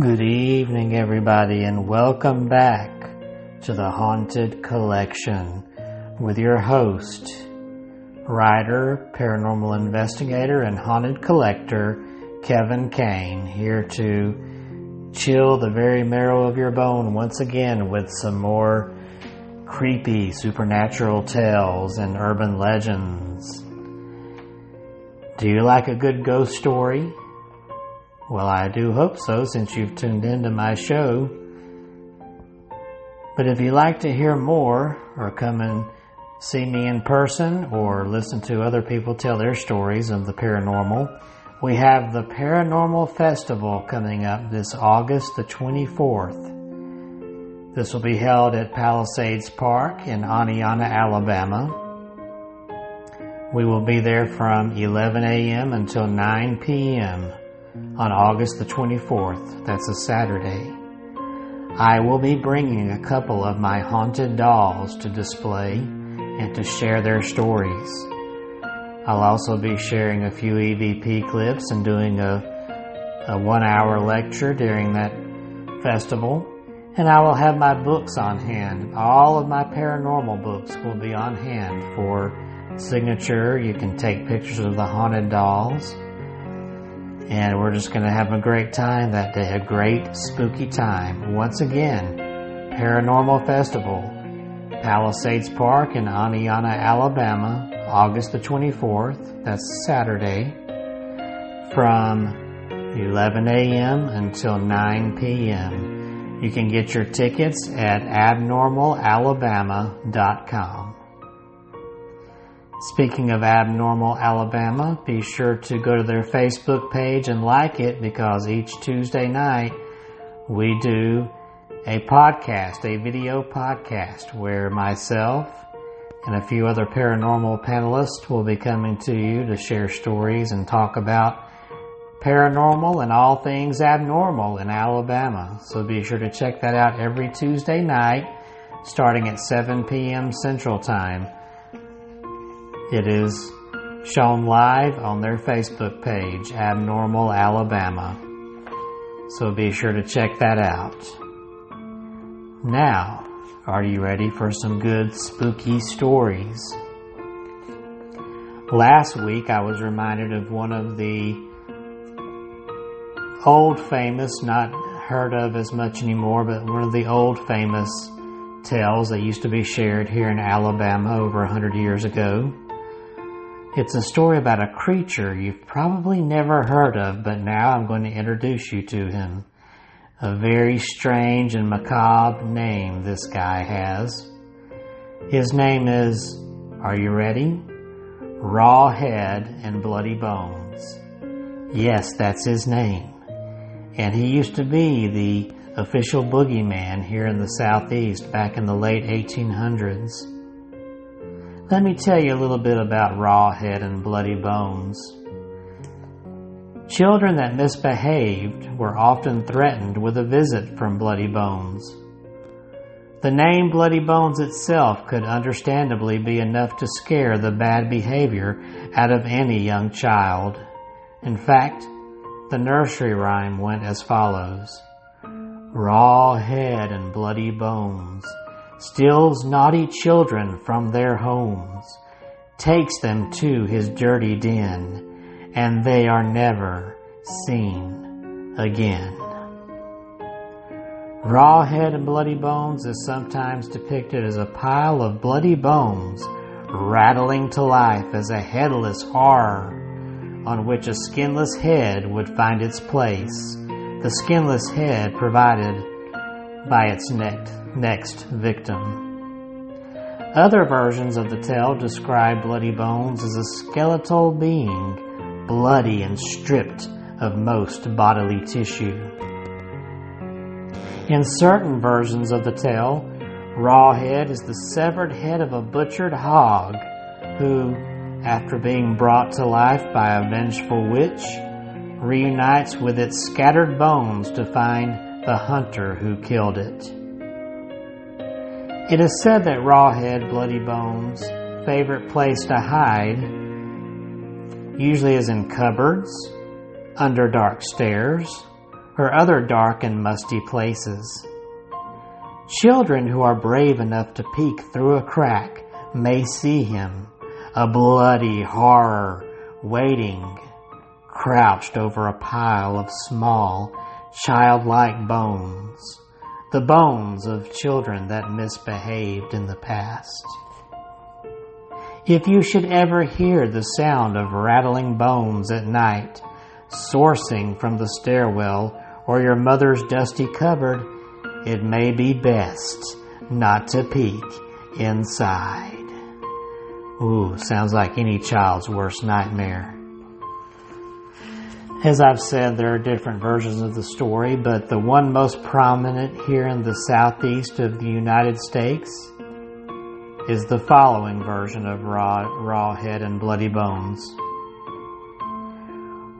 Good evening, everybody, and welcome back to the Haunted Collection with your host, writer, paranormal investigator, and haunted collector, Kevin Kane, here to chill the very marrow of your bone once again with some more creepy supernatural tales and urban legends. Do you like a good ghost story? Well, I do hope so since you've tuned into my show. But if you'd like to hear more or come and see me in person or listen to other people tell their stories of the paranormal, we have the Paranormal Festival coming up this August the 24th. This will be held at Palisades Park in Oneonta, Alabama. We will be there from 11 a.m. until 9 p.m on August the 24th. That's a Saturday. I will be bringing a couple of my haunted dolls to display and to share their stories. I'll also be sharing a few EVP clips and doing a, a one hour lecture during that festival. And I will have my books on hand. All of my paranormal books will be on hand for signature. You can take pictures of the haunted dolls and we're just going to have a great time that day, a great spooky time. Once again, Paranormal Festival, Palisades Park in Oneonta, Alabama, August the 24th. That's Saturday, from 11 a.m. until 9 p.m. You can get your tickets at abnormalalabama.com. Speaking of Abnormal Alabama, be sure to go to their Facebook page and like it because each Tuesday night we do a podcast, a video podcast, where myself and a few other paranormal panelists will be coming to you to share stories and talk about paranormal and all things abnormal in Alabama. So be sure to check that out every Tuesday night starting at 7 p.m. Central Time. It is shown live on their Facebook page, Abnormal Alabama. So be sure to check that out. Now, are you ready for some good spooky stories? Last week I was reminded of one of the old famous, not heard of as much anymore, but one of the old famous tales that used to be shared here in Alabama over a hundred years ago. It's a story about a creature you've probably never heard of, but now I'm going to introduce you to him. A very strange and macabre name this guy has. His name is, are you ready? Raw Head and Bloody Bones. Yes, that's his name. And he used to be the official boogeyman here in the southeast back in the late 1800s. Let me tell you a little bit about Rawhead and Bloody Bones. Children that misbehaved were often threatened with a visit from Bloody Bones. The name Bloody Bones itself could understandably be enough to scare the bad behavior out of any young child. In fact, the nursery rhyme went as follows Raw head and bloody bones steals naughty children from their homes, takes them to his dirty den, and they are never seen again. Rawhead and Bloody Bones is sometimes depicted as a pile of bloody bones rattling to life as a headless horror on which a skinless head would find its place, the skinless head provided by its neck next victim. Other versions of the tale describe Bloody Bones as a skeletal being, bloody and stripped of most bodily tissue. In certain versions of the tale, Rawhead is the severed head of a butchered hog who, after being brought to life by a vengeful witch, reunites with its scattered bones to find the hunter who killed it. It is said that Rawhead Bloody Bones' favorite place to hide usually is in cupboards, under dark stairs, or other dark and musty places. Children who are brave enough to peek through a crack may see him, a bloody horror, waiting, crouched over a pile of small, childlike bones, the bones of children that misbehaved in the past. If you should ever hear the sound of rattling bones at night, sourcing from the stairwell or your mother's dusty cupboard, it may be best not to peek inside. Ooh, sounds like any child's worst nightmare. As I've said, there are different versions of the story, but the one most prominent here in the southeast of the United States is the following version of Raw, raw Head and Bloody Bones.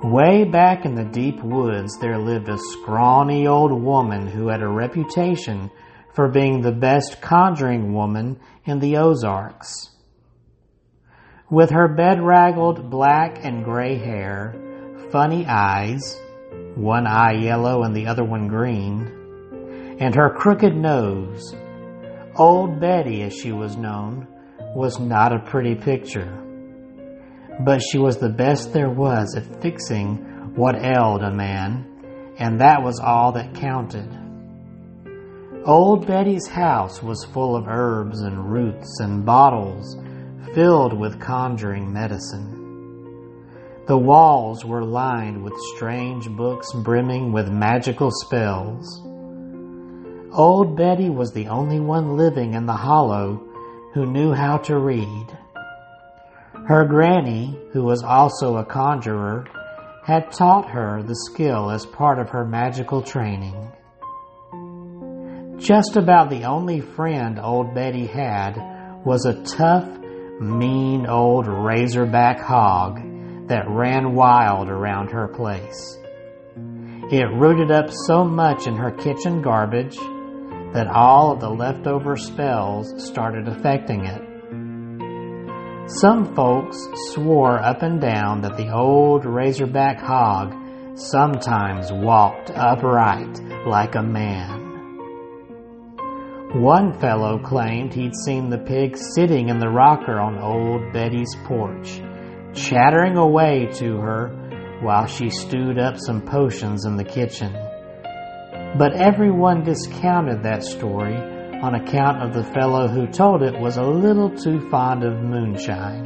Way back in the deep woods, there lived a scrawny old woman who had a reputation for being the best conjuring woman in the Ozarks. With her bedraggled black and gray hair, funny eyes, one eye yellow and the other one green, and her crooked nose, Old Betty, as she was known, was not a pretty picture but she was the best there was at fixing what ailed a man, and that was all that counted. Old Betty's house was full of herbs and roots and bottles filled with conjuring medicine. The walls were lined with strange books brimming with magical spells. Old Betty was the only one living in the hollow who knew how to read. Her granny, who was also a conjurer, had taught her the skill as part of her magical training. Just about the only friend old Betty had was a tough, mean old razorback hog that ran wild around her place. It rooted up so much in her kitchen garbage that all of the leftover spells started affecting it. Some folks swore up and down that the old razorback hog sometimes walked upright like a man. One fellow claimed he'd seen the pig sitting in the rocker on old Betty's porch, chattering away to her while she stewed up some potions in the kitchen. But everyone discounted that story on account of the fellow who told it was a little too fond of moonshine.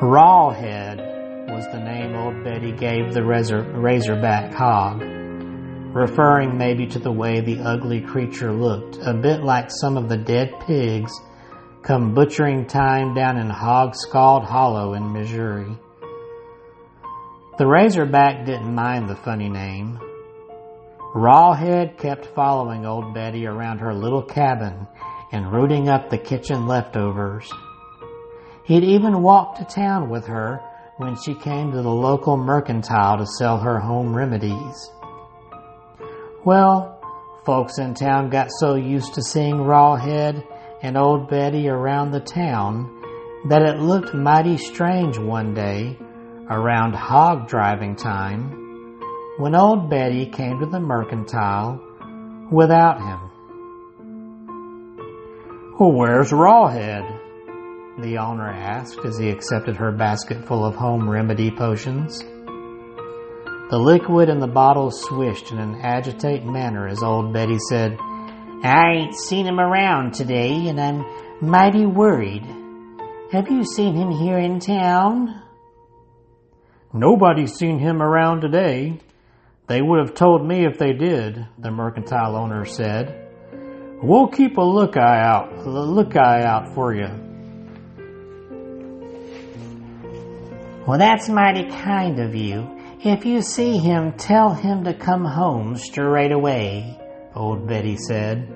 Rawhead was the name old Betty gave the razor, razorback hog, referring maybe to the way the ugly creature looked, a bit like some of the dead pigs come butchering time down in Hog Scald Hollow in Missouri. The razorback didn't mind the funny name. Rawhead kept following old Betty around her little cabin and rooting up the kitchen leftovers. He'd even walk to town with her when she came to the local mercantile to sell her home remedies. Well, folks in town got so used to seeing Rawhead and old Betty around the town that it looked mighty strange one day around hog driving time when old Betty came to the mercantile without him. Well, where's Rawhead? The owner asked as he accepted her basket full of home remedy potions. The liquid in the bottle swished in an agitated manner as old Betty said, I ain't seen him around today and I'm mighty worried. Have you seen him here in town? Nobody's seen him around today, they would have told me if they did, the mercantile owner said. We'll keep a look eye out, look eye out for you. Well, that's mighty kind of you. If you see him, tell him to come home straight away, old Betty said.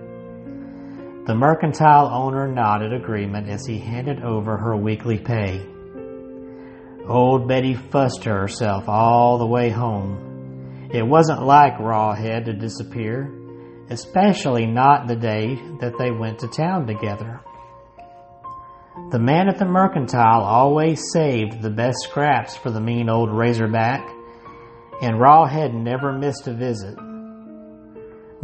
The mercantile owner nodded agreement as he handed over her weekly pay. Old Betty fussed herself all the way home. It wasn't like Rawhead to disappear, especially not the day that they went to town together. The man at the mercantile always saved the best scraps for the mean old razorback, and Rawhead never missed a visit.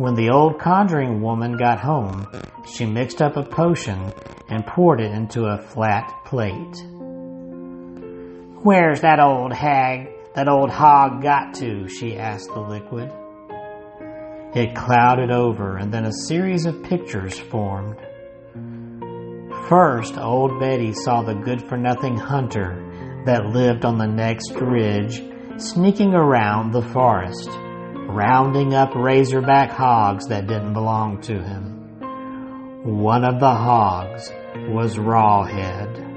When the old conjuring woman got home, she mixed up a potion and poured it into a flat plate. Where's that old hag, that old hog got to? she asked the liquid. It clouded over, and then a series of pictures formed. First, old Betty saw the good for nothing hunter that lived on the next ridge, sneaking around the forest, rounding up razorback hogs that didn't belong to him. One of the hogs was Rawhead.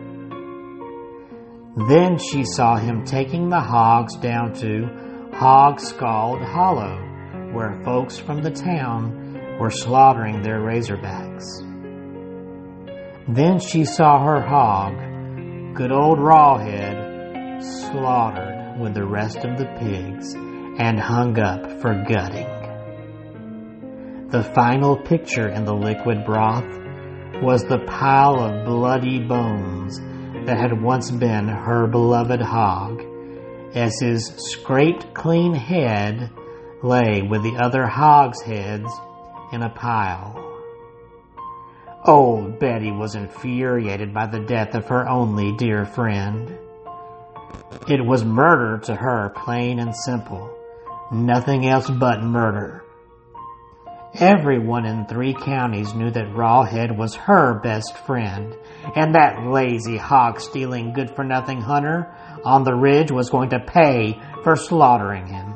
Then she saw him taking the hogs down to Hog Scald Hollow, where folks from the town were slaughtering their razorbacks. Then she saw her hog, good old Rawhead, slaughtered with the rest of the pigs and hung up for gutting. The final picture in the liquid broth was the pile of bloody bones that had once been her beloved hog, as his scraped clean head lay with the other hogs' heads in a pile. Old Betty was infuriated by the death of her only dear friend. It was murder to her, plain and simple. Nothing else but murder. Everyone in three counties knew that Rawhead was her best friend, and that lazy hog stealing good for nothing hunter on the ridge was going to pay for slaughtering him.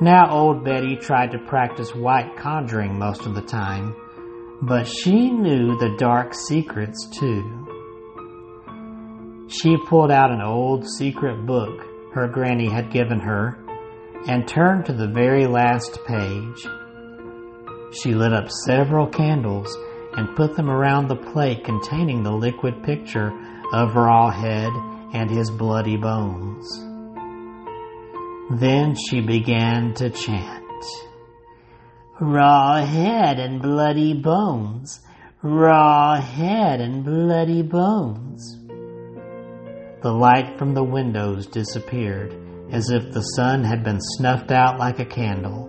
Now old Betty tried to practice white conjuring most of the time, but she knew the dark secrets too. She pulled out an old secret book her granny had given her and turned to the very last page. She lit up several candles and put them around the plate containing the liquid picture of Rawhead and his bloody bones. Then she began to chant. Raw head and bloody bones, raw head and bloody bones. The light from the windows disappeared as if the sun had been snuffed out like a candle.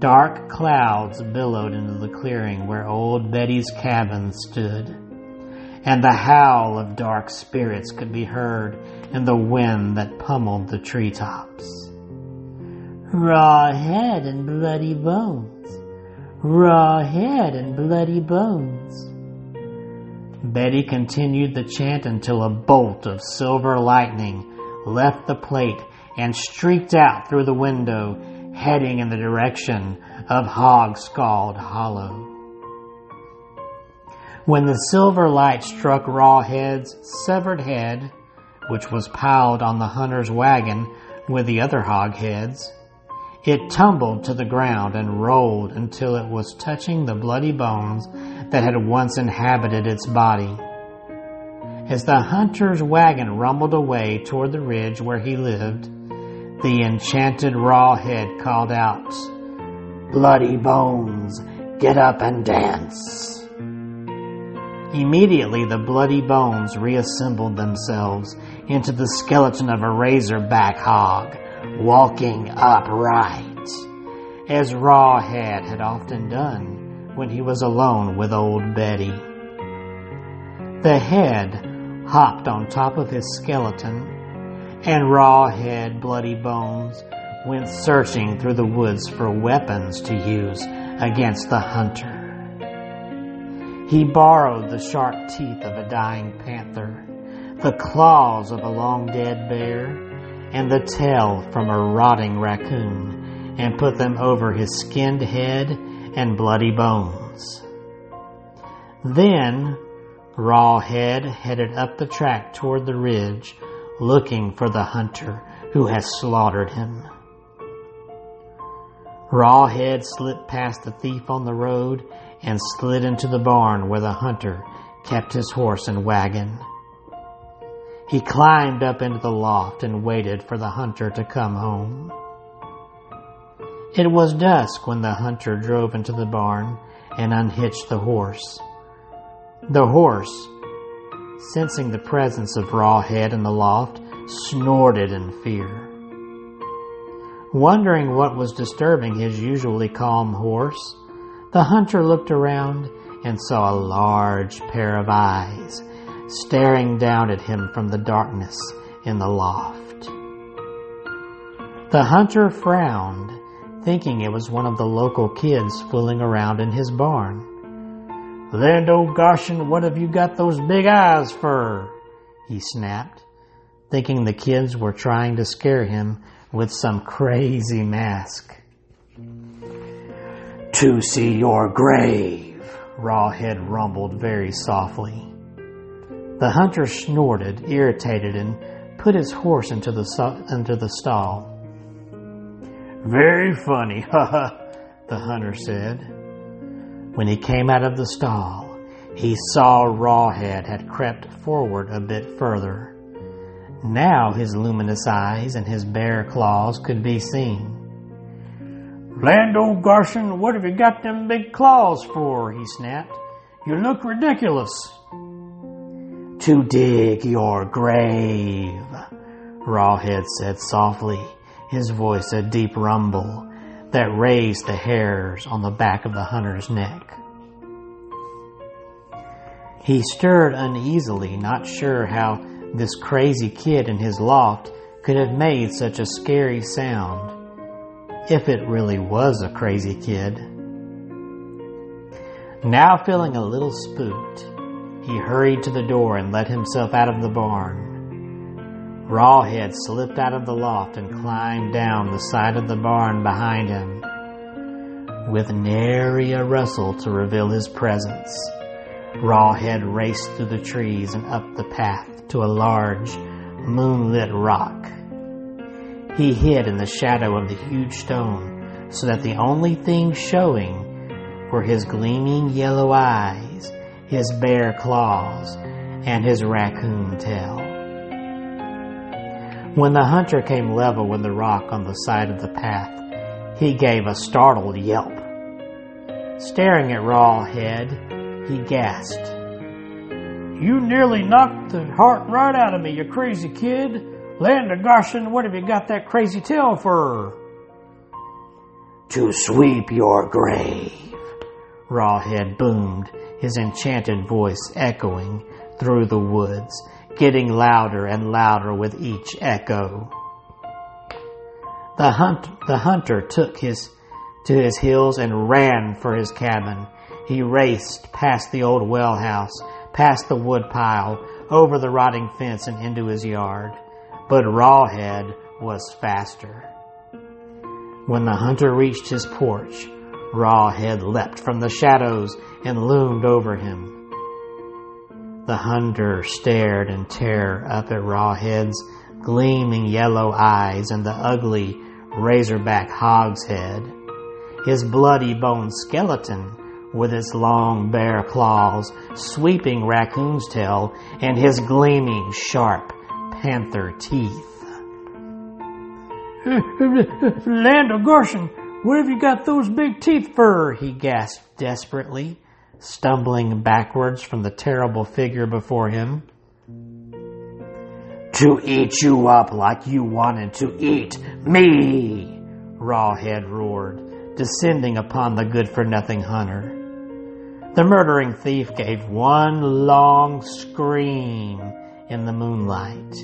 Dark clouds billowed into the clearing where old Betty's cabin stood, and the howl of dark spirits could be heard in the wind that pummeled the treetops. Raw head and bloody bones, raw head and bloody bones. Betty continued the chant until a bolt of silver lightning left the plate and streaked out through the window, heading in the direction of Hog Scald Hollow. When the silver light struck Rawhead's severed head, which was piled on the hunter's wagon with the other hog heads, it tumbled to the ground and rolled until it was touching the bloody bones that had once inhabited its body. As the hunter's wagon rumbled away toward the ridge where he lived, the enchanted Rawhead called out, Bloody bones, get up and dance. Immediately the bloody bones reassembled themselves into the skeleton of a razorback hog, walking upright, as Rawhead had often done when he was alone with old Betty. The head hopped on top of his skeleton and raw head, bloody bones went searching through the woods for weapons to use against the hunter. He borrowed the sharp teeth of a dying panther, the claws of a long dead bear, and the tail from a rotting raccoon, and put them over his skinned head and bloody bones. Then Rawhead headed up the track toward the ridge looking for the hunter who has slaughtered him. Rawhead slipped past the thief on the road and slid into the barn where the hunter kept his horse and wagon. He climbed up into the loft and waited for the hunter to come home. It was dusk when the hunter drove into the barn and unhitched the horse. The horse, sensing the presence of Rawhead in the loft, snorted in fear. Wondering what was disturbing his usually calm horse, the hunter looked around and saw a large pair of eyes staring down at him from the darkness in the loft. The hunter frowned, thinking it was one of the local kids fooling around in his barn. Land o' oh Goshen, what have you got those big eyes for? he snapped, thinking the kids were trying to scare him with some crazy mask. To see your grave, Rawhead rumbled very softly. The hunter snorted, irritated, and put his horse into the, into the stall. Very funny, the hunter said. When he came out of the stall, he saw Rawhead had crept forward a bit further. Now his luminous eyes and his bare claws could be seen. Land old Garson, what have you got them big claws for? he snapped. You look ridiculous. To dig your grave, Rawhead said softly, his voice a deep rumble that raised the hairs on the back of the hunter's neck. He stirred uneasily, not sure how this crazy kid in his loft could have made such a scary sound. If it really was a crazy kid. Now feeling a little spooked, he hurried to the door and let himself out of the barn. Rawhead slipped out of the loft and climbed down the side of the barn behind him, with nary a rustle to reveal his presence. Rawhead raced through the trees and up the path to a large, moonlit rock. He hid in the shadow of the huge stone so that the only thing showing were his gleaming yellow eyes, his bare claws, and his raccoon tail. When the hunter came level with the rock on the side of the path, he gave a startled yelp. Staring at Rawhead, he gasped. You nearly knocked the heart right out of me, you crazy kid. Land of Goshen, what have you got that crazy tail for? To sweep your grave, Rawhead boomed, his enchanted voice echoing through the woods, getting louder and louder with each echo. The, hunt, the hunter took his to his heels and ran for his cabin. He raced past the old well house past the woodpile, over the rotting fence and into his yard. But Rawhead was faster. When the hunter reached his porch, Rawhead leapt from the shadows and loomed over him. The hunter stared in terror up at Rawhead's gleaming yellow eyes and the ugly razorback hog's head. His bloody bone skeleton with its long bare claws sweeping Raccoon's tail and his gleaming sharp panther teeth. Land of Goshen, where have you got those big teeth for? he gasped desperately, stumbling backwards from the terrible figure before him. To eat you up like you wanted to eat me, Rawhead roared, descending upon the good for nothing hunter. The murdering thief gave one long scream in the moonlight.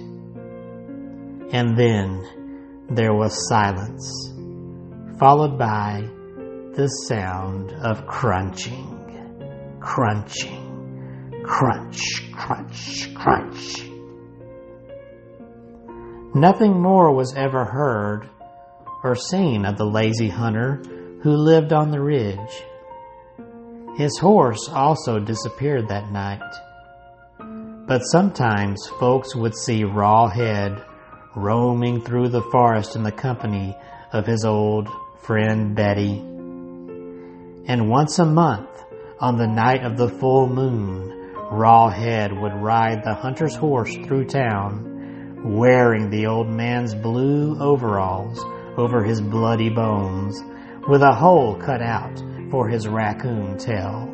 And then there was silence, followed by the sound of crunching, crunching, crunch, crunch, crunch. Nothing more was ever heard or seen of the lazy hunter who lived on the ridge. His horse also disappeared that night. But sometimes folks would see Rawhead roaming through the forest in the company of his old friend Betty. And once a month, on the night of the full moon, Rawhead would ride the hunter's horse through town, wearing the old man's blue overalls over his bloody bones, with a hole cut out for his raccoon tail.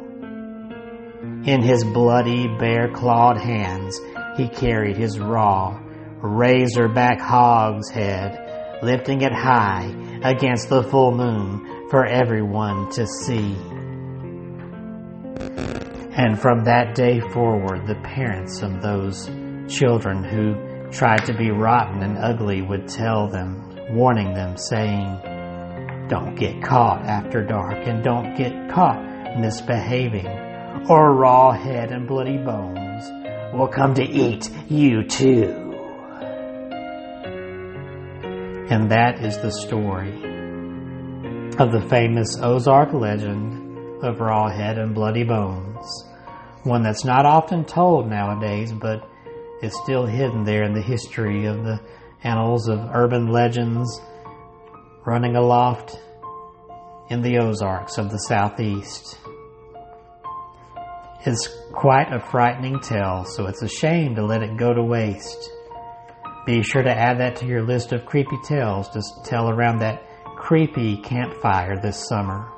In his bloody, bare clawed hands, he carried his raw, razor back hog's head, lifting it high against the full moon for everyone to see. And from that day forward, the parents of those children who tried to be rotten and ugly would tell them, warning them, saying, Don't get caught after dark and don't get caught misbehaving, or raw head and bloody bones will come to eat you too. And that is the story of the famous Ozark legend of Raw Head and Bloody Bones. One that's not often told nowadays, but is still hidden there in the history of the annals of urban legends running aloft in the Ozarks of the southeast. It's quite a frightening tale, so it's a shame to let it go to waste. Be sure to add that to your list of creepy tales to tell around that creepy campfire this summer.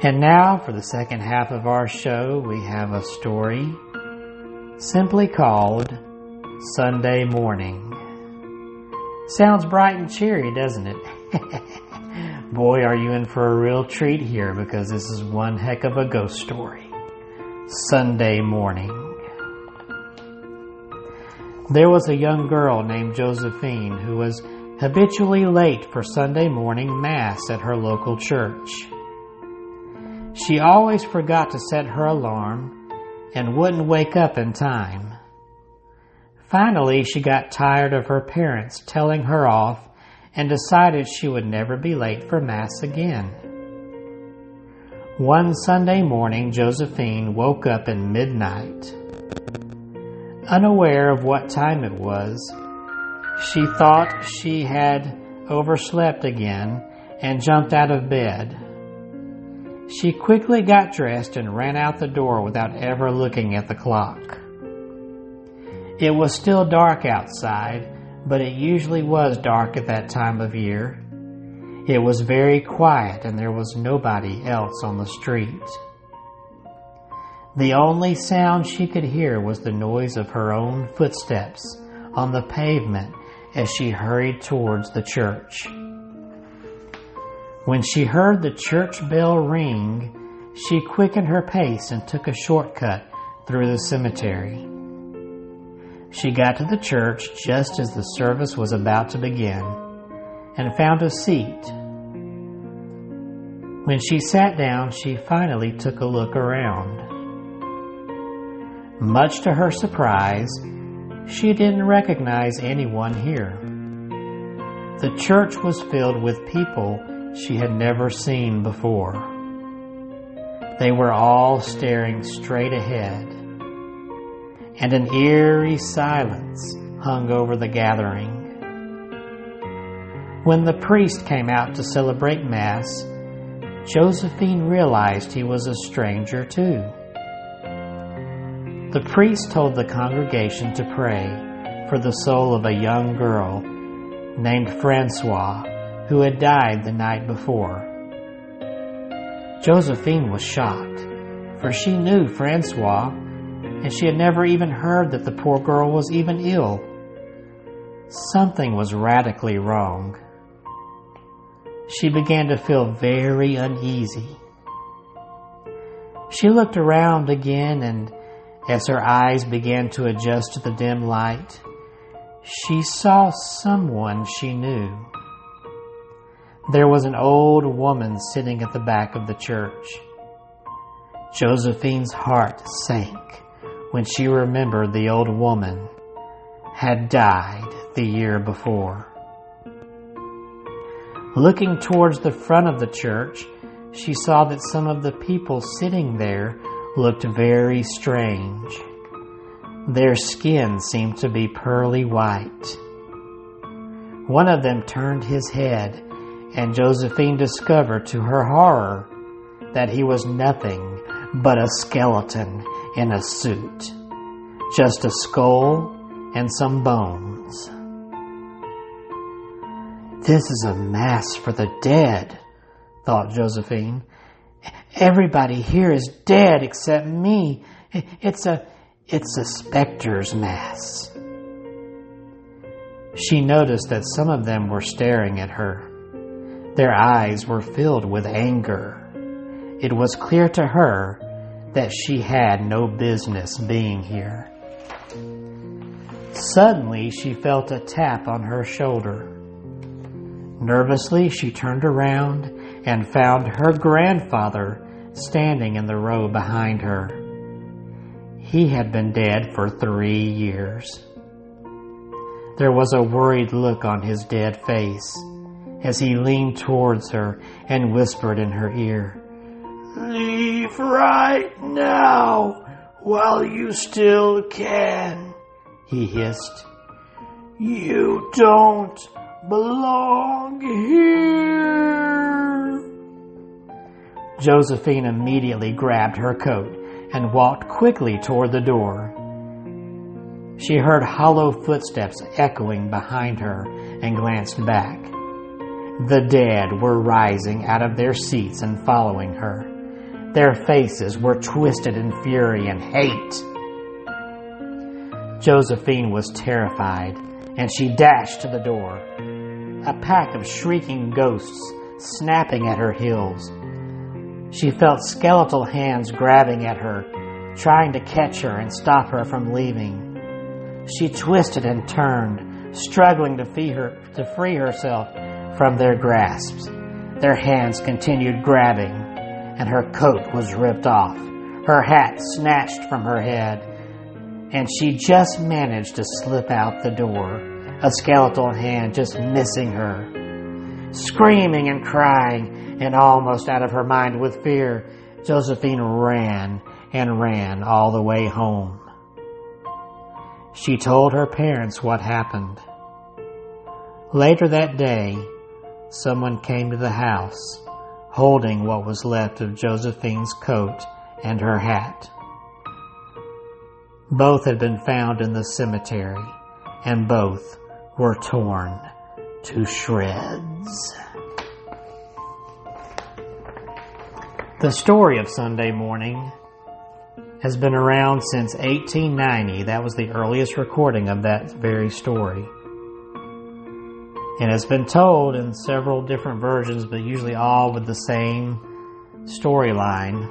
And now, for the second half of our show, we have a story simply called Sunday Morning. Sounds bright and cheery, doesn't it? Boy, are you in for a real treat here because this is one heck of a ghost story. Sunday Morning. There was a young girl named Josephine who was habitually late for Sunday morning Mass at her local church. She always forgot to set her alarm and wouldn't wake up in time. Finally, she got tired of her parents telling her off and decided she would never be late for Mass again. One Sunday morning, Josephine woke up in midnight. Unaware of what time it was, she thought she had overslept again and jumped out of bed. She quickly got dressed and ran out the door without ever looking at the clock. It was still dark outside, but it usually was dark at that time of year. It was very quiet and there was nobody else on the street. The only sound she could hear was the noise of her own footsteps on the pavement as she hurried towards the church. When she heard the church bell ring, she quickened her pace and took a shortcut through the cemetery. She got to the church just as the service was about to begin and found a seat. When she sat down, she finally took a look around. Much to her surprise, she didn't recognize anyone here. The church was filled with people she had never seen before. They were all staring straight ahead, and an eerie silence hung over the gathering. When the priest came out to celebrate Mass, Josephine realized he was a stranger too. The priest told the congregation to pray for the soul of a young girl named Francois who had died the night before. Josephine was shocked, for she knew Francois, and she had never even heard that the poor girl was even ill. Something was radically wrong. She began to feel very uneasy. She looked around again, and as her eyes began to adjust to the dim light, she saw someone she knew. There was an old woman sitting at the back of the church. Josephine's heart sank when she remembered the old woman had died the year before. Looking towards the front of the church, she saw that some of the people sitting there looked very strange. Their skin seemed to be pearly white. One of them turned his head and Josephine discovered to her horror that he was nothing but a skeleton in a suit, just a skull and some bones. This is a mass for the dead, thought Josephine, Everybody here is dead except me. It's a, it's a specter's mass. She noticed that some of them were staring at her. Their eyes were filled with anger. It was clear to her that she had no business being here. Suddenly, she felt a tap on her shoulder. Nervously, she turned around and found her grandfather standing in the row behind her. He had been dead for three years. There was a worried look on his dead face as he leaned towards her and whispered in her ear, Leave right now while you still can, he hissed. You don't belong here. Josephine immediately grabbed her coat and walked quickly toward the door. She heard hollow footsteps echoing behind her and glanced back. The dead were rising out of their seats and following her. Their faces were twisted in fury and hate. Josephine was terrified and she dashed to the door. A pack of shrieking ghosts snapping at her heels. She felt skeletal hands grabbing at her, trying to catch her and stop her from leaving. She twisted and turned, struggling to free, her, to free herself from their grasps. Their hands continued grabbing, and her coat was ripped off, her hat snatched from her head, and she just managed to slip out the door, a skeletal hand just missing her. Screaming and crying, and almost out of her mind with fear, Josephine ran and ran all the way home. She told her parents what happened. Later that day, someone came to the house holding what was left of Josephine's coat and her hat. Both had been found in the cemetery, and both were torn to shreds. The story of Sunday morning has been around since 1890. That was the earliest recording of that very story. And it's been told in several different versions, but usually all with the same storyline.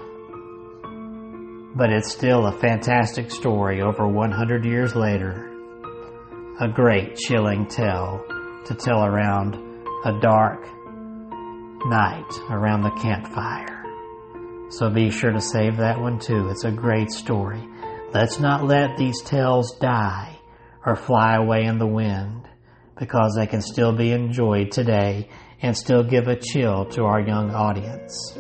But it's still a fantastic story over 100 years later. A great chilling tale to tell around a dark night around the campfire. So be sure to save that one too. It's a great story. Let's not let these tales die or fly away in the wind because they can still be enjoyed today and still give a chill to our young audience.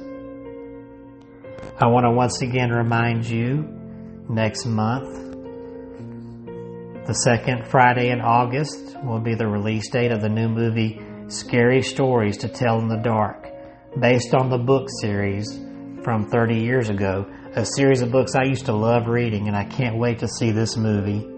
I want to once again remind you next month, the second Friday in August, will be the release date of the new movie Scary Stories to Tell in the Dark, based on the book series from 30 years ago, a series of books I used to love reading, and I can't wait to see this movie.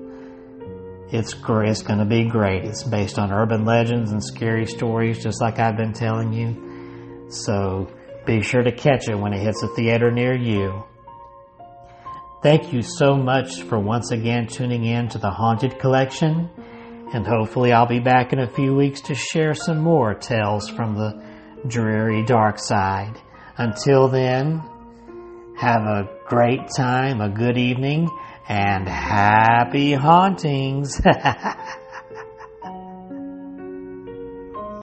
It's, it's going to be great. It's based on urban legends and scary stories, just like I've been telling you. So be sure to catch it when it hits a theater near you. Thank you so much for once again tuning in to the Haunted Collection, and hopefully I'll be back in a few weeks to share some more tales from the dreary dark side. Until then, have a great time, a good evening, and happy hauntings.